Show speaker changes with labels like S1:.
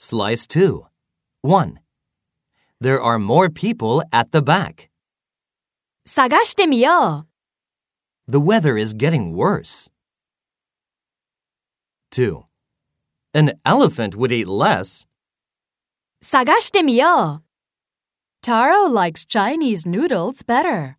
S1: Slice 2. 1. There are more people at the back.
S2: 探してみよ
S1: The weather is getting worse. 2. An elephant would eat less.
S2: う。探してみよう。Taro likes Chinese noodles better.